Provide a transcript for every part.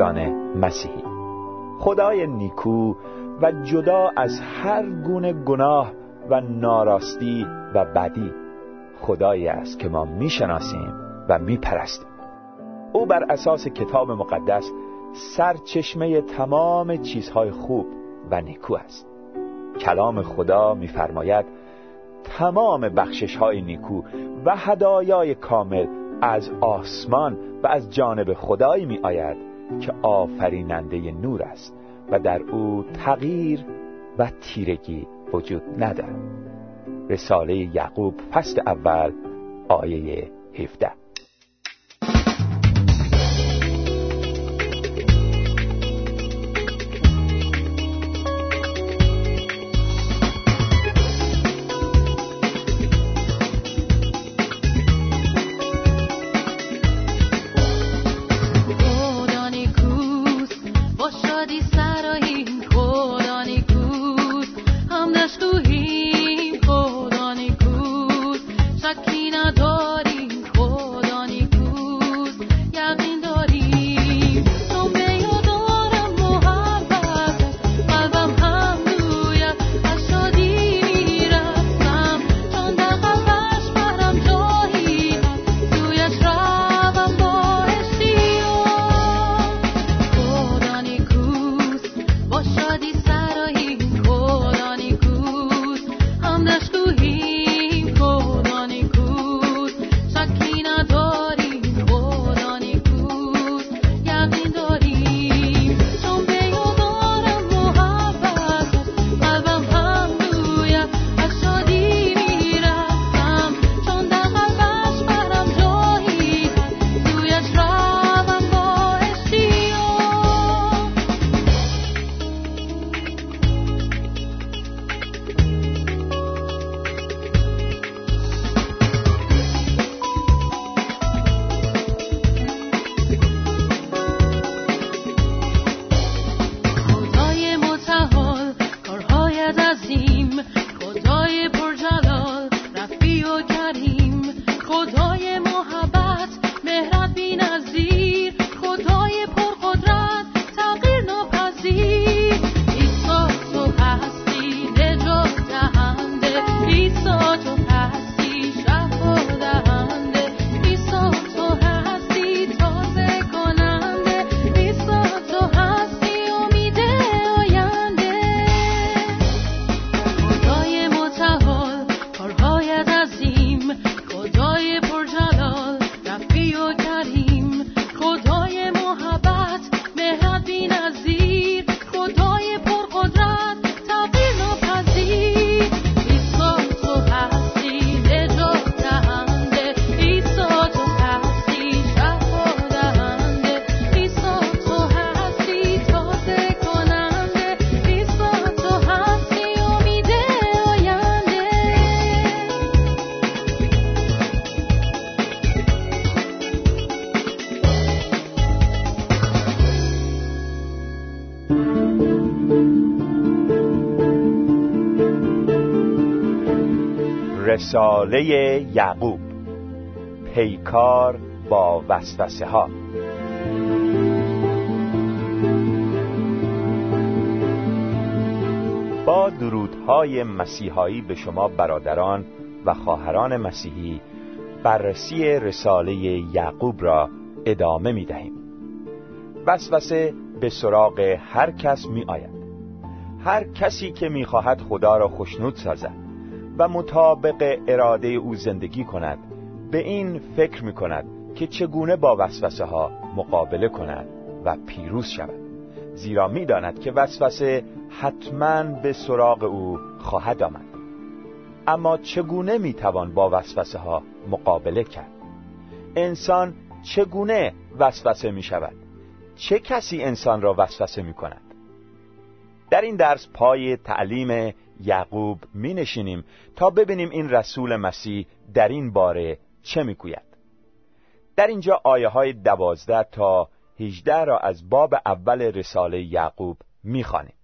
دوستان مسیحی. خدای نیکو و جدا از هر گونه گناه و ناراستی و بدی خدایی است که ما می‌شناسیم و میپرستیم. او بر اساس کتاب مقدس سرچشمه تمام چیزهای خوب و نیکو است. کلام خدا میفرماید تمام بخشش های نیکو و هدایای کامل از آسمان و از جانب خدایی می آید که آفریننده نور است و در او تغییر و تیرگی وجود ندارد. رساله یعقوب فصل اول آیه 17 رساله یعقوب. پیکار با وسوسه ها. با درودهای مسیحایی به شما برادران و خواهران مسیحی بررسی رساله یعقوب را ادامه می دهیم. وسوسه به سراغ هر کس می آید. هر کسی که می خواهد خدا را خشنود سازد. و مطابق اراده او زندگی کند به این فکر می کند که چگونه با وسوسه ها مقابله کند و پیروز شود. زیرا می داند که وسوسه حتما به سراغ او خواهد آمد. اما چگونه می توان با وسوسه ها مقابله کرد؟ انسان چگونه وسوسه می شود چه کسی انسان را وسوسه می کند در این درس پای تعلیم یعقوب می نشینیم تا ببینیم این رسول مسیح در این باره چه می کوید. در اینجا آیه های دوازده تا هجده را از باب اول رساله یعقوب می خانیم.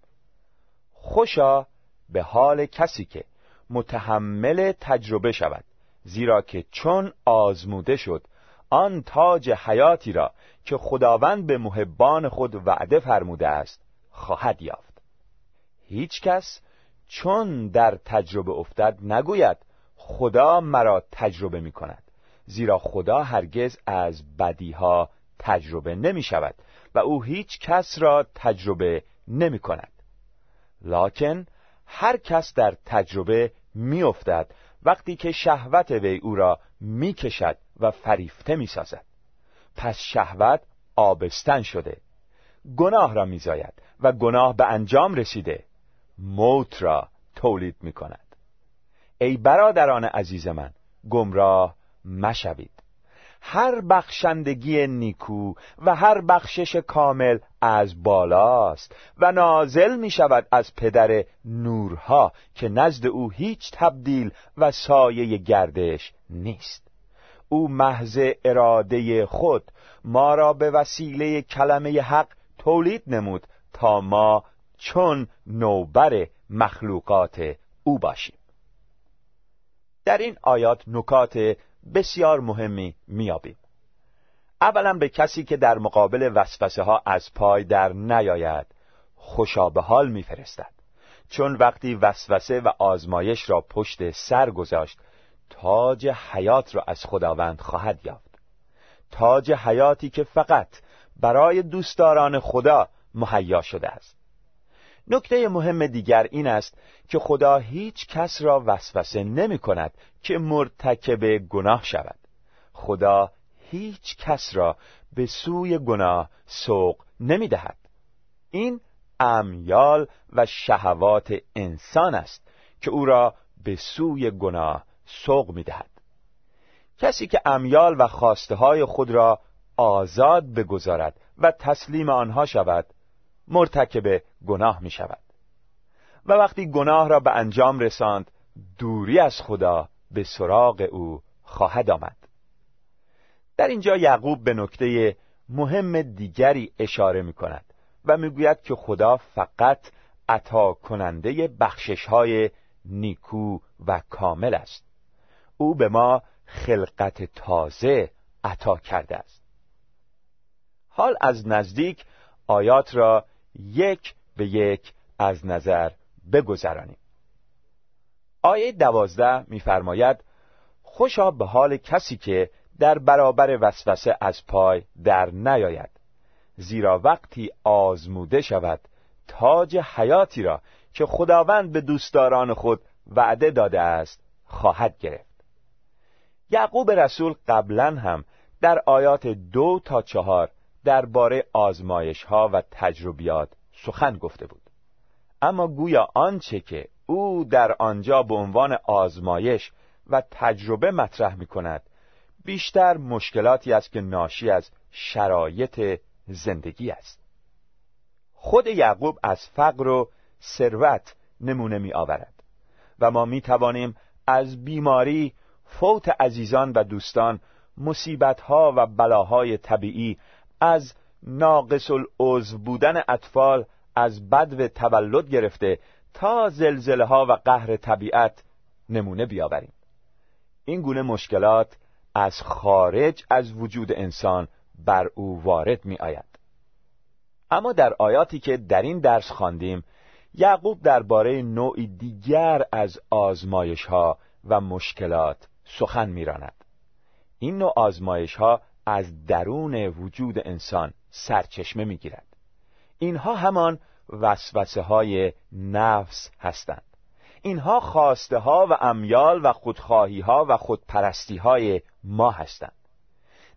خوشا به حال کسی که متحمل تجربه شود زیرا که چون آزموده شد آن تاج حیاتی را که خداوند به محبان خود وعده فرموده است خواهد یافت هیچ کس چون در تجربه افتد نگوید خدا مرا تجربه می کند زیرا خدا هرگز از بدیها تجربه نمی شود و او هیچ کس را تجربه نمی کند لکن هر کس در تجربه می افتد وقتی که شهوت وی او را می کشد و فریفته می سازد پس شهوت آبستن شده گناه را می زاید و گناه به انجام رسیده. موت را تولید می کند ای برادران عزیز من گمراه مشوید. هر بخشندگی نیکو و هر بخشش کامل از بالاست و نازل می شود از پدر نورها که نزد او هیچ تبدیل و سایه گردش نیست. او محض اراده خود ما را به وسیله کلمه حق تولید نمود تا ما چون نوبر مخلوقات او باشیم. در این آیات نکات بسیار مهمی میابیم اولا به کسی که در مقابل وسوسه ها از پای در نیاید خوشا به حال میفرستد. چون وقتی وسوسه و آزمایش را پشت سر گذاشت تاج حیات را از خداوند خواهد یافت. تاج حیاتی که فقط برای دوستداران خدا مهیا شده است. نکته مهم دیگر این است که خدا هیچ کس را وسوسه نمی کند که مرتکب گناه شود. خدا هیچ کس را به سوی گناه سوق نمی دهد. این امیال و شهوات انسان است که او را به سوی گناه سوق می دهد. کسی که امیال و خواسته های خود را آزاد بگذارد و تسلیم آنها شود مرتکب گناه می شود و وقتی گناه را به انجام رساند دوری از خدا به سراغ او خواهد آمد. در اینجا یعقوب به نکته مهم دیگری اشاره می کند و می‌گوید که خدا فقط عطا کننده بخشش های نیکو و کامل است. او به ما خلقت تازه عطا کرده است. حال از نزدیک آیات را یک به یک از نظر بگذرانیم. آیه دوازده میفرماید خوشا به حال کسی که در برابر وسوسه از پای در نیاید زیرا وقتی آزموده شود تاج حیاتی را که خداوند به دوستداران خود وعده داده است خواهد گرفت. یعقوب رسول قبلا هم در آیات دو تا چهار درباره آزمایش ها و تجربیات سخن گفته بود. اما گویا آنچه که او در آنجا به عنوان آزمایش و تجربه مطرح می کند بیشتر مشکلاتی است که ناشی از شرایط زندگی است. خود یعقوب از فقر و ثروت نمونه می آورد و ما می توانیم از بیماری فوت عزیزان و دوستان مصیبتها و بلاهای طبیعی از ناقص العضو بودن اطفال از بد تولد گرفته تا زلزله ها و قهر طبیعت نمونه بیاوریم این گونه مشکلات از خارج از وجود انسان بر او وارد می آید. اما در آیاتی که در این درس خواندیم یعقوب درباره نوعی دیگر از آزمایش ها و مشکلات سخن میراند این نوع آزمایش ها از درون وجود انسان سرچشمه می‌گیرد. اینها همان وسوسه های نفس هستند. اینها خواسته ها و امیال و خودخواهی ها و خودپرستی های ما هستند.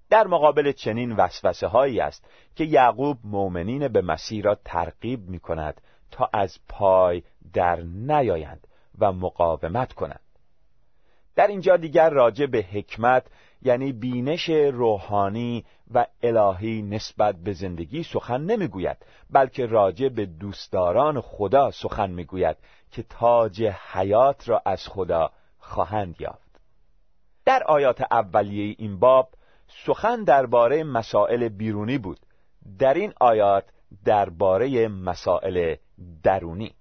در مقابل چنین وسوسه هایی است که یعقوب مؤمنین به مسیح را ترغیب می کند تا از پای در نیایند و مقاومت کنند. در اینجا دیگر راجع به حکمت یعنی بینش روحانی و الهی نسبت به زندگی سخن نمی‌گوید بلکه راجع به دوستداران خدا سخن می‌گوید که تاج حیات را از خدا خواهند یافت. در آیات اولیه این باب سخن درباره مسائل بیرونی بود. در این آیات درباره مسائل درونی.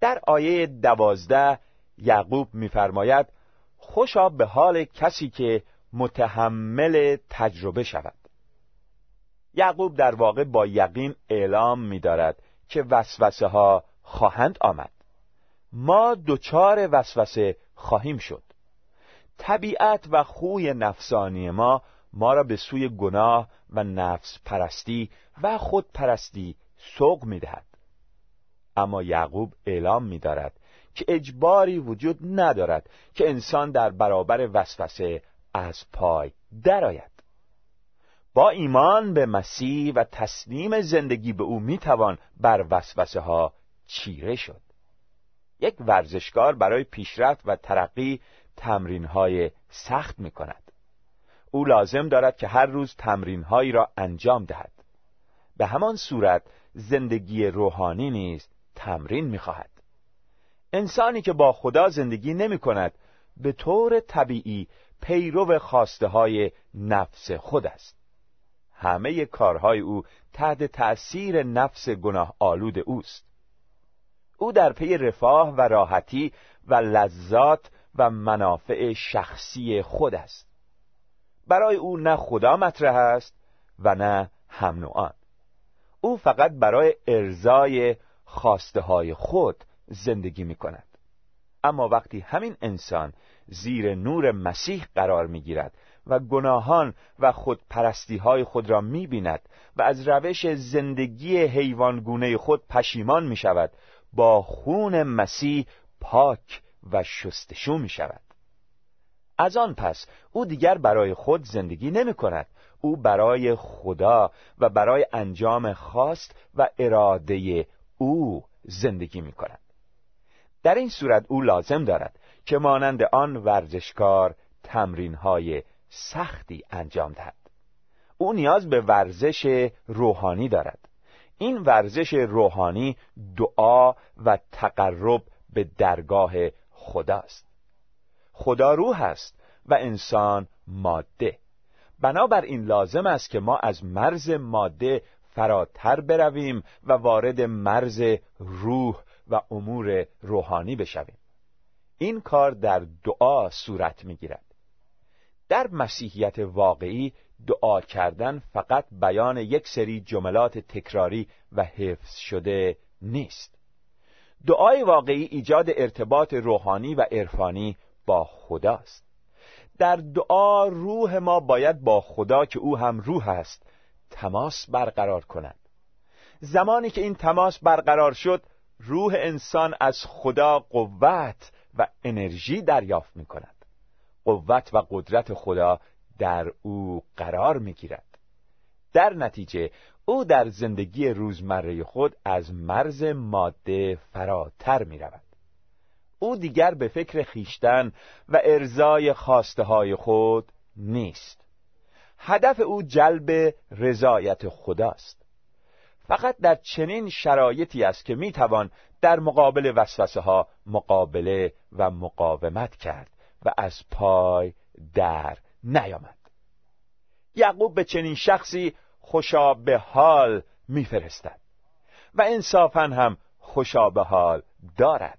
در آیه دوازده یعقوب میفرماید خوشا به حال کسی که متحمل تجربه شود. یعقوب در واقع با یقین اعلام می دارد که وسوسه ها خواهند آمد. ما دچار وسوسه خواهیم شد. طبیعت و خوی نفسانی ما ما را به سوی گناه و نفس پرستی و خود پرستی سوق می دهد. اما یعقوب اعلام می دارد که اجباری وجود ندارد که انسان در برابر وسوسه از پای درآید. با ایمان به مسیح و تسلیم زندگی به او می‌توان بر وسوسه ها چیره شد. یک ورزشکار برای پیشرفت و ترقی تمرین های سخت می کند. او لازم دارد که هر روز تمرین هایی را انجام دهد. به همان صورت زندگی روحانی نیز تمرین می خواهد. انسانی که با خدا زندگی نمی کند به طور طبیعی پیرو خواسته های نفس خود است. همه کارهای او تحت تأثیر نفس گناه آلود اوست. او در پی رفاه و راحتی و لذات و منافع شخصی خود است برای او نه خدا مطرح است و نه هم نوعان او فقط برای ارزای خواسته های خود زندگی می کند اما وقتی همین انسان زیر نور مسیح قرار می گیرد و گناهان و خودپرستی های خود را می بیند و از روش زندگی حیوانگونه خود پشیمان می شود با خون مسیح پاک و شستشو می شود از آن پس او دیگر برای خود زندگی نمی کند او برای خدا و برای انجام خواست و اراده او زندگی می کند در این صورت او لازم دارد که مانند آن ورزشکار تمرین های سختی انجام دهد. او نیاز به ورزش روحانی دارد. این ورزش روحانی دعا و تقرب به درگاه خداست. خدا روح است و انسان ماده. بنابراین لازم است که ما از مرز ماده فراتر برویم و وارد مرز روح و امور روحانی بشویم. این کار در دعا صورت می‌گیرد. در مسیحیت واقعی دعا کردن فقط بیان یک سری جملات تکراری و حفظ شده نیست. دعای واقعی ایجاد ارتباط روحانی و عرفانی با خداست. در دعا روح ما باید با خدا که او هم روح است تماس برقرار کند. زمانی که این تماس برقرار شد روح انسان از خدا قوت و انرژی دریافت می کند قوت و قدرت خدا در او قرار می گیرد در نتیجه او در زندگی روزمره خود از مرز ماده فراتر می رود. او دیگر به فکر خیشتن و ارزای خواسته های خود نیست. هدف او جلب رضایت خداست. فقط در چنین شرایطی است که می‌توان در مقابل وسوسه ها مقابله و مقاومت کرد و از پای در نیامد. یعقوب به چنین شخصی خوشا به حال میفرستد و انصافا هم خوشا به حال دارد.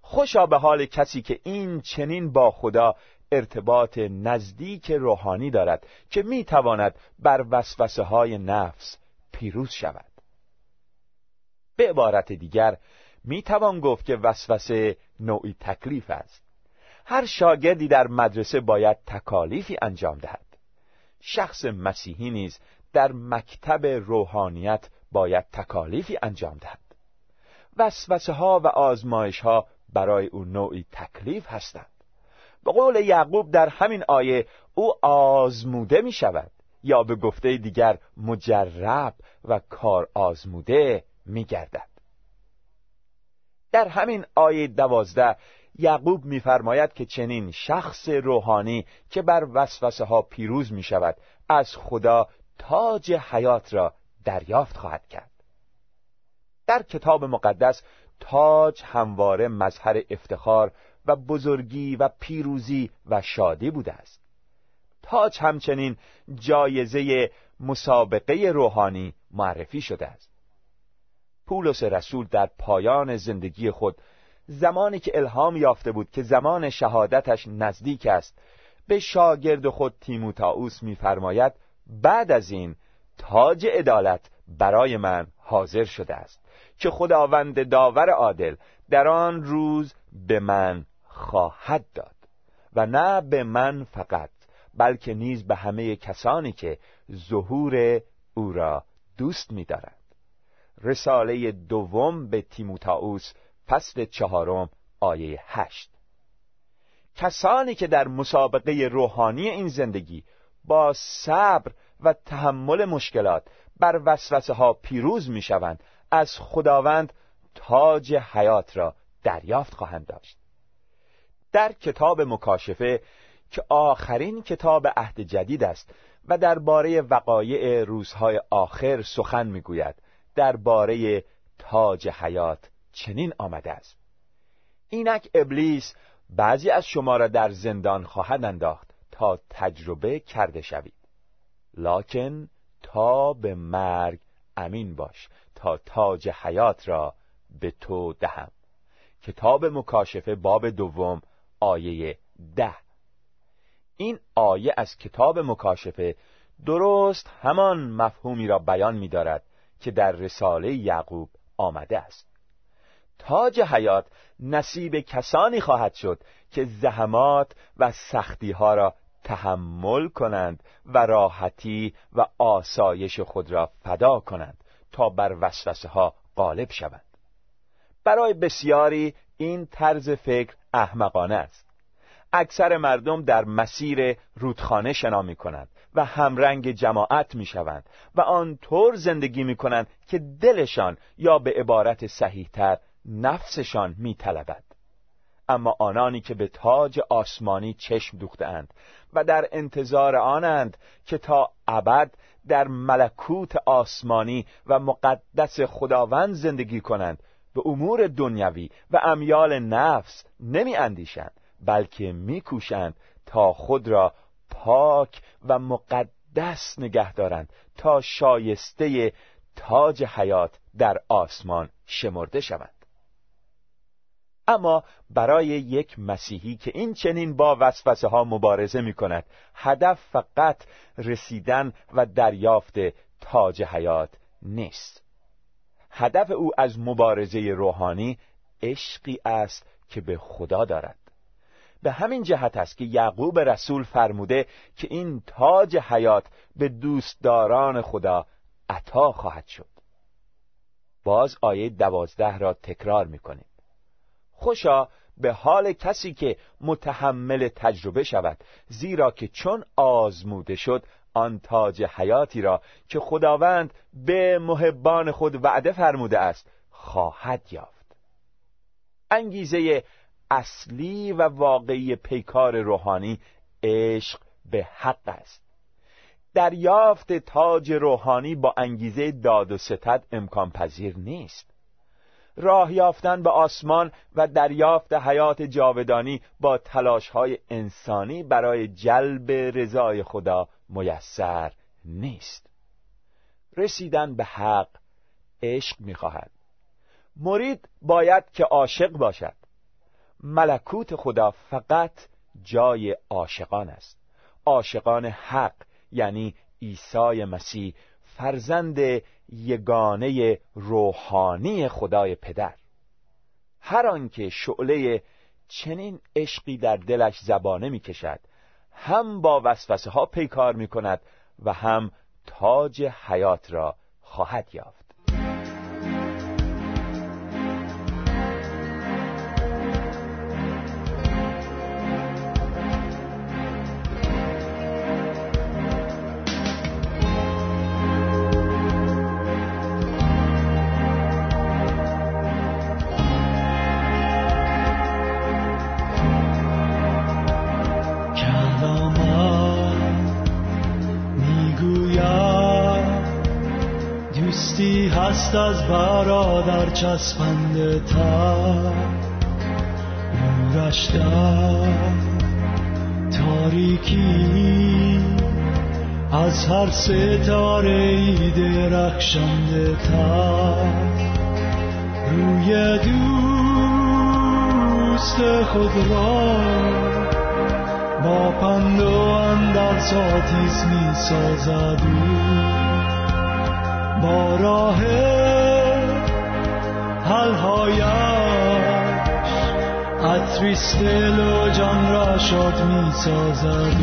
خوشا به حال کسی که این چنین با خدا ارتباط نزدیک روحانی دارد که می‌تواند بر وسوسه های نفس پیروز شود. به عبارت دیگر می‌توان گفت که وسوسه نوعی تکلیف است. هر شاگردی در مدرسه باید تکالیفی انجام دهد. شخص مسیحی نیز در مکتب روحانیت باید تکالیفی انجام دهد. وسوسه ها و آزمایش ها برای او نوعی تکلیف هستند. به قول یعقوب در همین آیه او آزموده می شود یا به گفته دیگر مجرب و کار آزموده می گردد در همین آیه دوازده یعقوب میفرماید که چنین شخص روحانی که بر وسوسه ها پیروز می شود از خدا تاج حیات را دریافت خواهد کرد. در کتاب مقدس تاج همواره مظهر افتخار و بزرگی و پیروزی و شادی بوده است. تاج همچنین جایزه مسابقه روحانی معرفی شده است. پولس رسول در پایان زندگی خود زمانی که الهام یافته بود که زمان شهادتش نزدیک است به شاگرد خود تیموتائوس میفرماید بعد از این تاج عدالت برای من حاضر شده است که خداوند داور عادل در آن روز به من خواهد داد و نه به من فقط بلکه نیز به همه کسانی که ظهور او را دوست می‌دارند. رساله دوم به تیموتائوس فصل چهارم آیه هشت. کسانی که در مسابقه روحانی این زندگی با صبر و تحمل مشکلات بر وسوسه ها پیروز می شوند از خداوند تاج حیات را دریافت خواهند داشت. در کتاب مکاشفه که آخرین کتاب عهد جدید است و درباره وقایع روزهای آخر سخن می‌گوید درباره تاج حیات چنین آمده است. اینک ابلیس بعضی از شما را در زندان خواهد انداخت تا تجربه کرده شوید. لکن تا به مرگ امین باش تا تاج حیات را به تو دهم. کتاب مکاشفه باب دوم آیه ده. این آیه از کتاب مکاشفه درست همان مفهومی را بیان می دارد که در رساله یعقوب آمده است. تاج حیات نصیب کسانی خواهد شد که زحمات و سختی ها را تحمل کنند و راحتی و آسایش خود را فدا کنند تا بر وسوسه ها غالب شوند. برای بسیاری این طرز فکر احمقانه است. اکثر مردم در مسیر رودخانه شنا می کنند و همرنگ جماعت می شوند و آنطور زندگی می کنند که دلشان یا به عبارت صحیحتر نفسشان می طلبد. اما آنانی که به تاج آسمانی چشم دوختند و در انتظار آنند که تا ابد در ملکوت آسمانی و مقدس خداوند زندگی کنند به امور دنیوی و امیال نفس نمی اندیشند بلکه میکوشند تا خود را پاک و مقدس نگه دارند تا شایسته تاج حیات در آسمان شمرده شوند. اما برای یک مسیحی که این چنین با وسوسه ها مبارزه می کند هدف فقط رسیدن و دریافت تاج حیات نیست. هدف او از مبارزه روحانی عشقی است که به خدا دارد. به همین جهت است که یعقوب رسول فرموده که این تاج حیات به دوستداران خدا عطا خواهد شد. باز آیه دوازده را تکرار می‌کنیم. خوشا به حال کسی که متحمل تجربه شود زیرا که چون آزموده شد آن تاج حیاتی را که خداوند به محبان خود وعده فرموده است خواهد یافت. انگیزه اصلی و واقعی پیکار روحانی عشق به حق است. دریافت تاج روحانی با انگیزه داد و ستد امکان پذیر نیست. راه یافتن به آسمان و دریافت حیات جاودانی با تلاش های انسانی برای جلب رضای خدا میسر نیست. رسیدن به حق عشق می‌خواهد. مرید باید که عاشق باشد. ملکوت خدا فقط جای عاشقان است. عاشقان حق یعنی عیسی مسیح فرزند یگانه روحانی خدای پدر. هر آنکه شعله چنین عشقی در دلش زبانه می کشد هم با وسوسه ها پیکار می کند و هم تاج حیات را خواهد یافت. دست از برادر چسبنده تر. نورش در تاریکی از هر ستاره ای درخشنده تر. روی دوست خود را با پند و اندر ساتیز می سازد با راه حلهایش عطریست دل و جان را شاد می سازد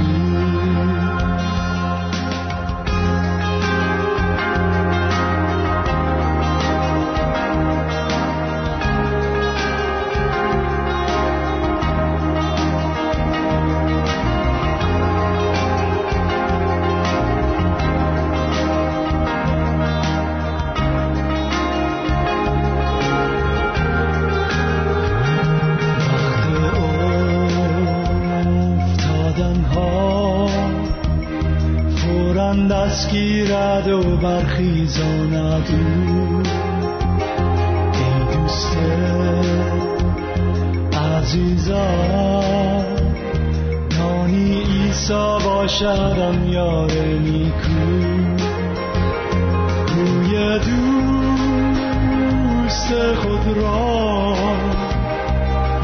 باشدم یار نیکو. روی دوست خود را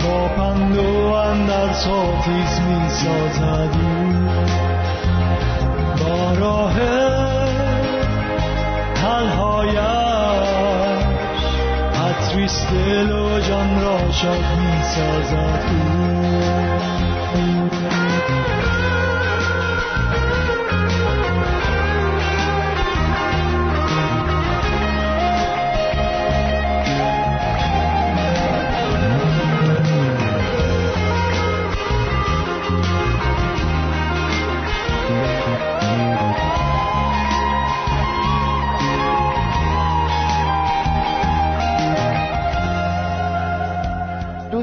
با پند و اندر ساتیز می سازد راه تنهایش عطریست دل و جان را شاد می سازد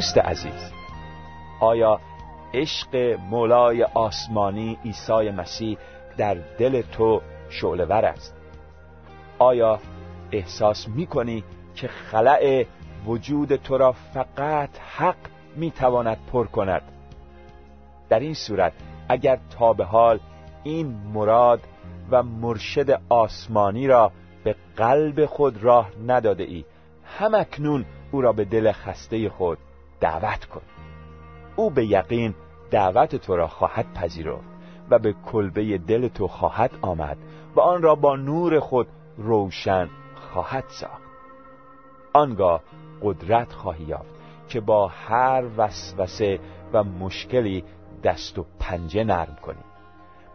دوست عزیز آیا عشق مولای آسمانی عیسی مسیح در دل تو شعلور است؟ آیا احساس می کنی که خلع وجود تو را فقط حق می تواند پر کند؟ در این صورت اگر تا به حال این مراد و مرشد آسمانی را به قلب خود راه نداده ای همکنون او را به دل خسته خود دعوت کن. او به یقین دعوت تو را خواهد پذیرفت و به کلبه دل تو خواهد آمد و آن را با نور خود روشن خواهد ساخت. آنگاه قدرت خواهی یافت که با هر وسوسه و مشکلی دست و پنجه نرم کنی.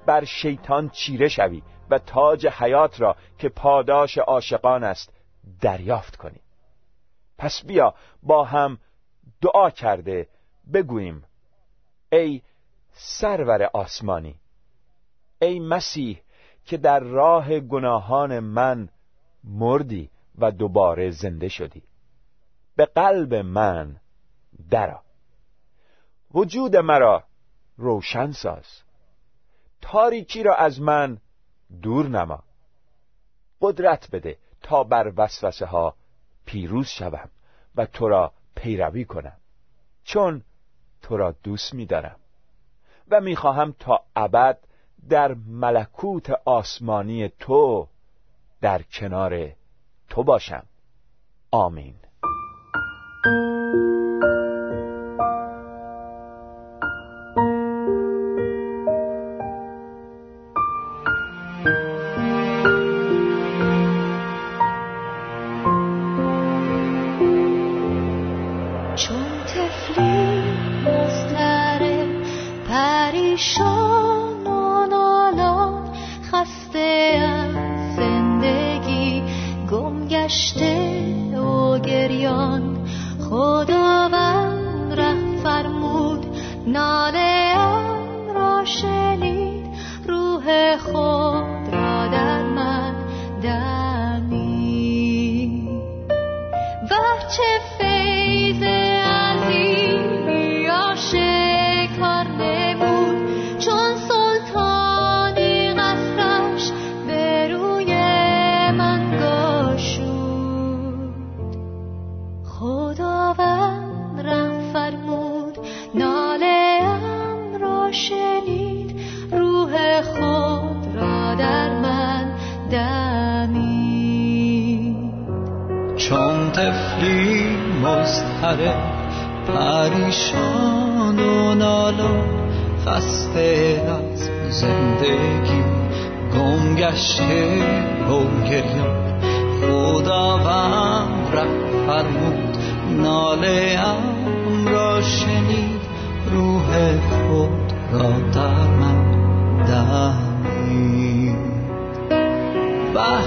بر شیطان چیره شوی و تاج حیات را که پاداش عاشقان است دریافت کنی. پس بیا با هم دعا کرده بگوییم ای سرور آسمانی ای مسیح که در راه گناهان من مردی و دوباره زنده شدی. به قلب من درا وجود مرا روشن ساز. تاریکی را از من دور نما. قدرت بده تا بر وسوسه ها پیروز شوم و تو را پیروی کنم. چون تو را دوست می‌دارم. و می‌خواهم تا ابد در ملکوت آسمانی تو در کنار تو باشم. آمین.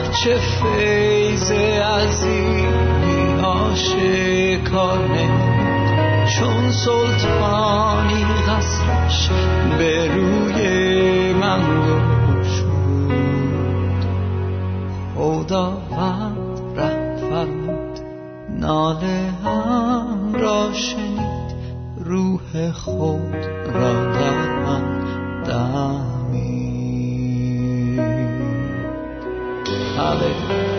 بچه فیض عظیمی آشکانه چون سلطانی قصرش به روی من گشود. خداوند ره فرمود ناله هم را شنید روح خود را چون